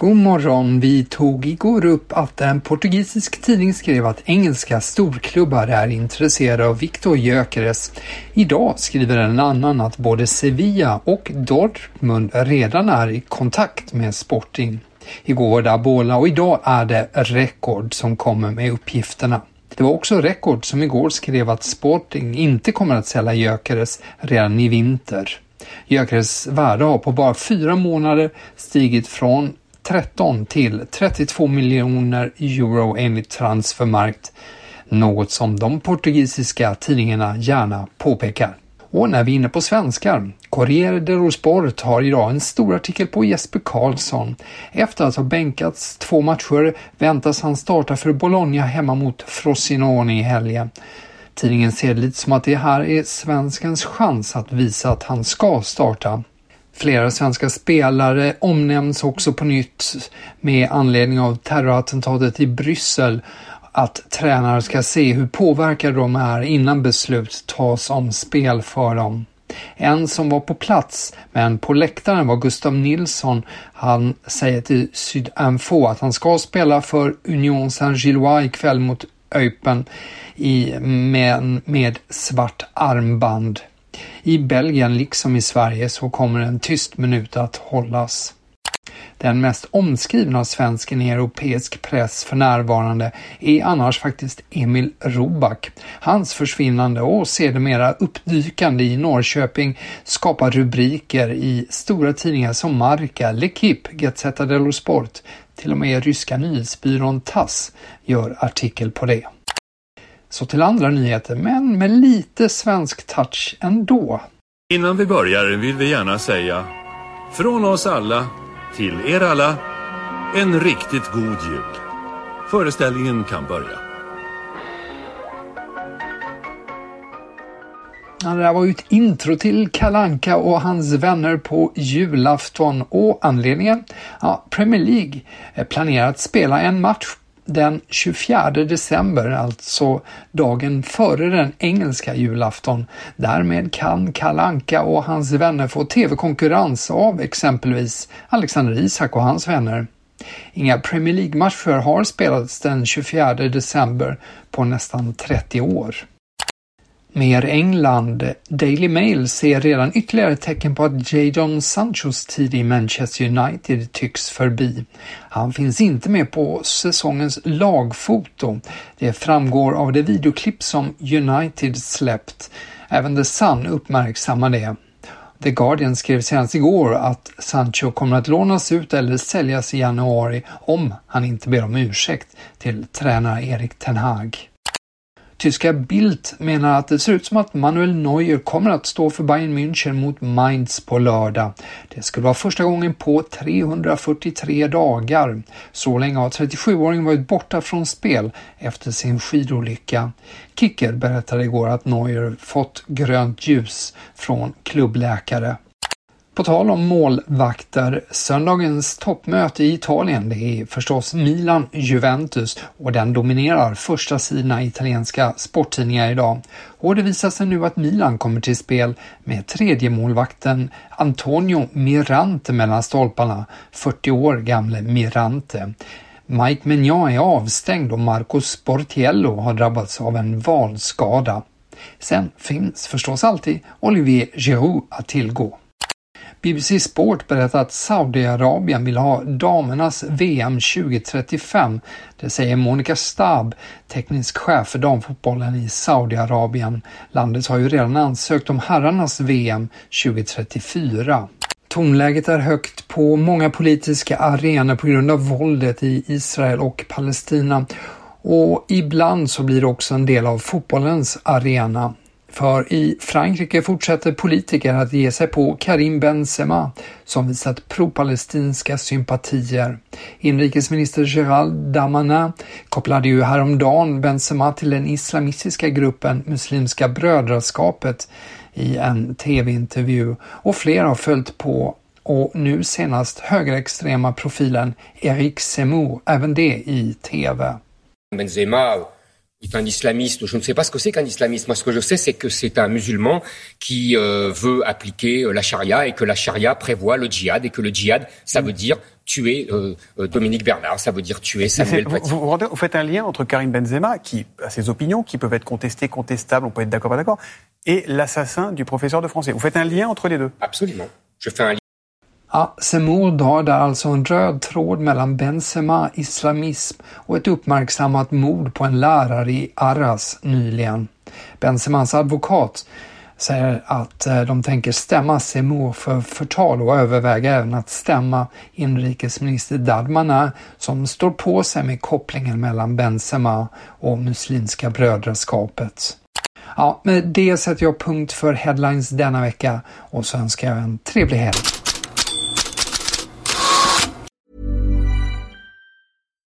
God morgon! Vi tog igår upp att en portugisisk tidning skrev att engelska storklubbar är intresserade av Victor Gyökeres. Idag skriver en annan att både Sevilla och Dortmund redan är i kontakt med Sporting. Igår var det Abola och idag är det Rekord som kommer med uppgifterna. Det var också Rekord som igår skrev att Sporting inte kommer att sälja Gyökeres redan i vinter. Gyökeres värde har på bara fyra månader stigit från 13 till 32 miljoner euro enligt Transfermarkt, något som de portugisiska tidningarna gärna påpekar. Och när vi är inne på svenskar, Corriere dello Sport har idag en stor artikel på Jesper Karlsson. Efter att ha bänkats två matcher väntas han starta för Bologna hemma mot Frosinone i helgen. Tidningen ser det lite som att det här är svenskens chans att visa att han ska starta. Flera svenska spelare omnämns också på nytt med anledning av terrorattentatet i Bryssel att tränare ska se hur påverkade de är innan beslut tas om spel för dem. En som var på plats men på läktaren var Gustav Nilsson. Han säger till Sydinfo att han ska spela för Union Saint-Gillois ikväll mot Eupen i, med, med svart armband. I Belgien liksom i Sverige så kommer en tyst minut att hållas. Den mest omskrivna svensken i europeisk press för närvarande är annars faktiskt Emil Roback. Hans försvinnande och sedermera uppdykande i Norrköping skapar rubriker i stora tidningar som Marca, L'Equipe, Gazzetta dello Sport. Till och med ryska nyhetsbyrån TASS gör artikel på det. Så till andra nyheter, men med lite svensk touch ändå. Innan vi börjar vill vi gärna säga från oss alla till er alla en riktigt god jul. Föreställningen kan börja. Ja, det där var ju ett intro till Kalanka och hans vänner på julafton och anledningen? Ja, Premier League planerar att spela en match den 24 december, alltså dagen före den engelska julafton. Därmed kan Kalanka och hans vänner få tv-konkurrens av exempelvis Alexander Isak och hans vänner. Inga Premier League-matcher har spelats den 24 december på nästan 30 år. Mer England. Daily Mail ser redan ytterligare tecken på att Jadon Sanchos tid i Manchester United tycks förbi. Han finns inte med på säsongens lagfoto. Det framgår av det videoklipp som United släppt. Även The Sun uppmärksammar det. The Guardian skrev senast igår att Sancho kommer att lånas ut eller säljas i januari om han inte ber om ursäkt till tränare Erik Ten Hag. Tyska Bild menar att det ser ut som att Manuel Neuer kommer att stå för Bayern München mot Mainz på lördag. Det skulle vara första gången på 343 dagar. Så länge har 37-åringen varit borta från spel efter sin skidolycka. Kicker berättade igår att Neuer fått grönt ljus från klubbläkare. På tal om målvakter, söndagens toppmöte i Italien det är förstås Milan-Juventus och den dominerar första sidorna italienska sporttidningar idag. Och det visar sig nu att Milan kommer till spel med tredje målvakten Antonio Mirante mellan stolparna, 40 år gamle Mirante. Mike Mignon är avstängd och Marco Sportiello har drabbats av en valskada. Sen finns förstås alltid Olivier Giroud att tillgå. BBC Sport berättar att Saudiarabien vill ha damernas VM 2035. Det säger Monica Stab, teknisk chef för damfotbollen i Saudiarabien. Landet har ju redan ansökt om herrarnas VM 2034. Tonläget är högt på många politiska arenor på grund av våldet i Israel och Palestina och ibland så blir det också en del av fotbollens arena. För i Frankrike fortsätter politiker att ge sig på Karim Benzema som visat pro-palestinska sympatier. Inrikesminister Gérald Damanin kopplade ju häromdagen Benzema till den islamistiska gruppen Muslimska brödraskapet i en tv-intervju och fler har följt på och nu senast högerextrema profilen Eric Zemmour, även det i tv. Benzema est un islamiste. Je ne sais pas ce que c'est qu'un islamiste. Moi, ce que je sais, c'est que c'est un musulman qui euh, veut appliquer euh, la charia et que la charia prévoit le djihad et que le djihad, ça veut dire tuer euh, euh Dominique Bernard, ça veut dire tuer Samuel vous, vous, vous, vous, faites un lien entre Karim Benzema, qui a ses opinions, qui peuvent être contestées, contestables, on peut être d'accord, pas d'accord, et l'assassin du professeur de français. Vous faites un lien entre les deux? Absolument. Je fais un lien. Ja, Semur drar där alltså en röd tråd mellan Benzema, islamism och ett uppmärksammat mord på en lärare i Arras nyligen. Benzemas advokat säger att eh, de tänker stämma Semoud för förtal och överväga även att stämma inrikesminister Dadmana som står på sig med kopplingen mellan Benzema och Muslimska brödraskapet. Ja, med det sätter jag punkt för headlines denna vecka och så önskar jag en trevlig helg.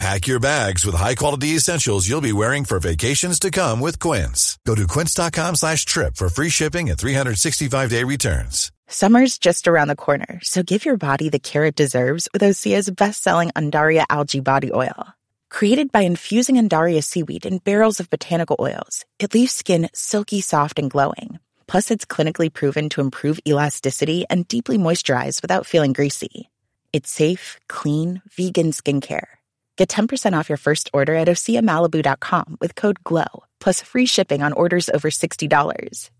Pack your bags with high-quality essentials you'll be wearing for vacations to come with Quince. Go to quince.com slash trip for free shipping and 365-day returns. Summer's just around the corner, so give your body the care it deserves with Osea's best-selling Andaria Algae Body Oil. Created by infusing Andaria seaweed in barrels of botanical oils, it leaves skin silky soft and glowing. Plus, it's clinically proven to improve elasticity and deeply moisturize without feeling greasy. It's safe, clean, vegan skincare. Get 10% off your first order at OseaMalibu.com with code GLOW, plus free shipping on orders over $60.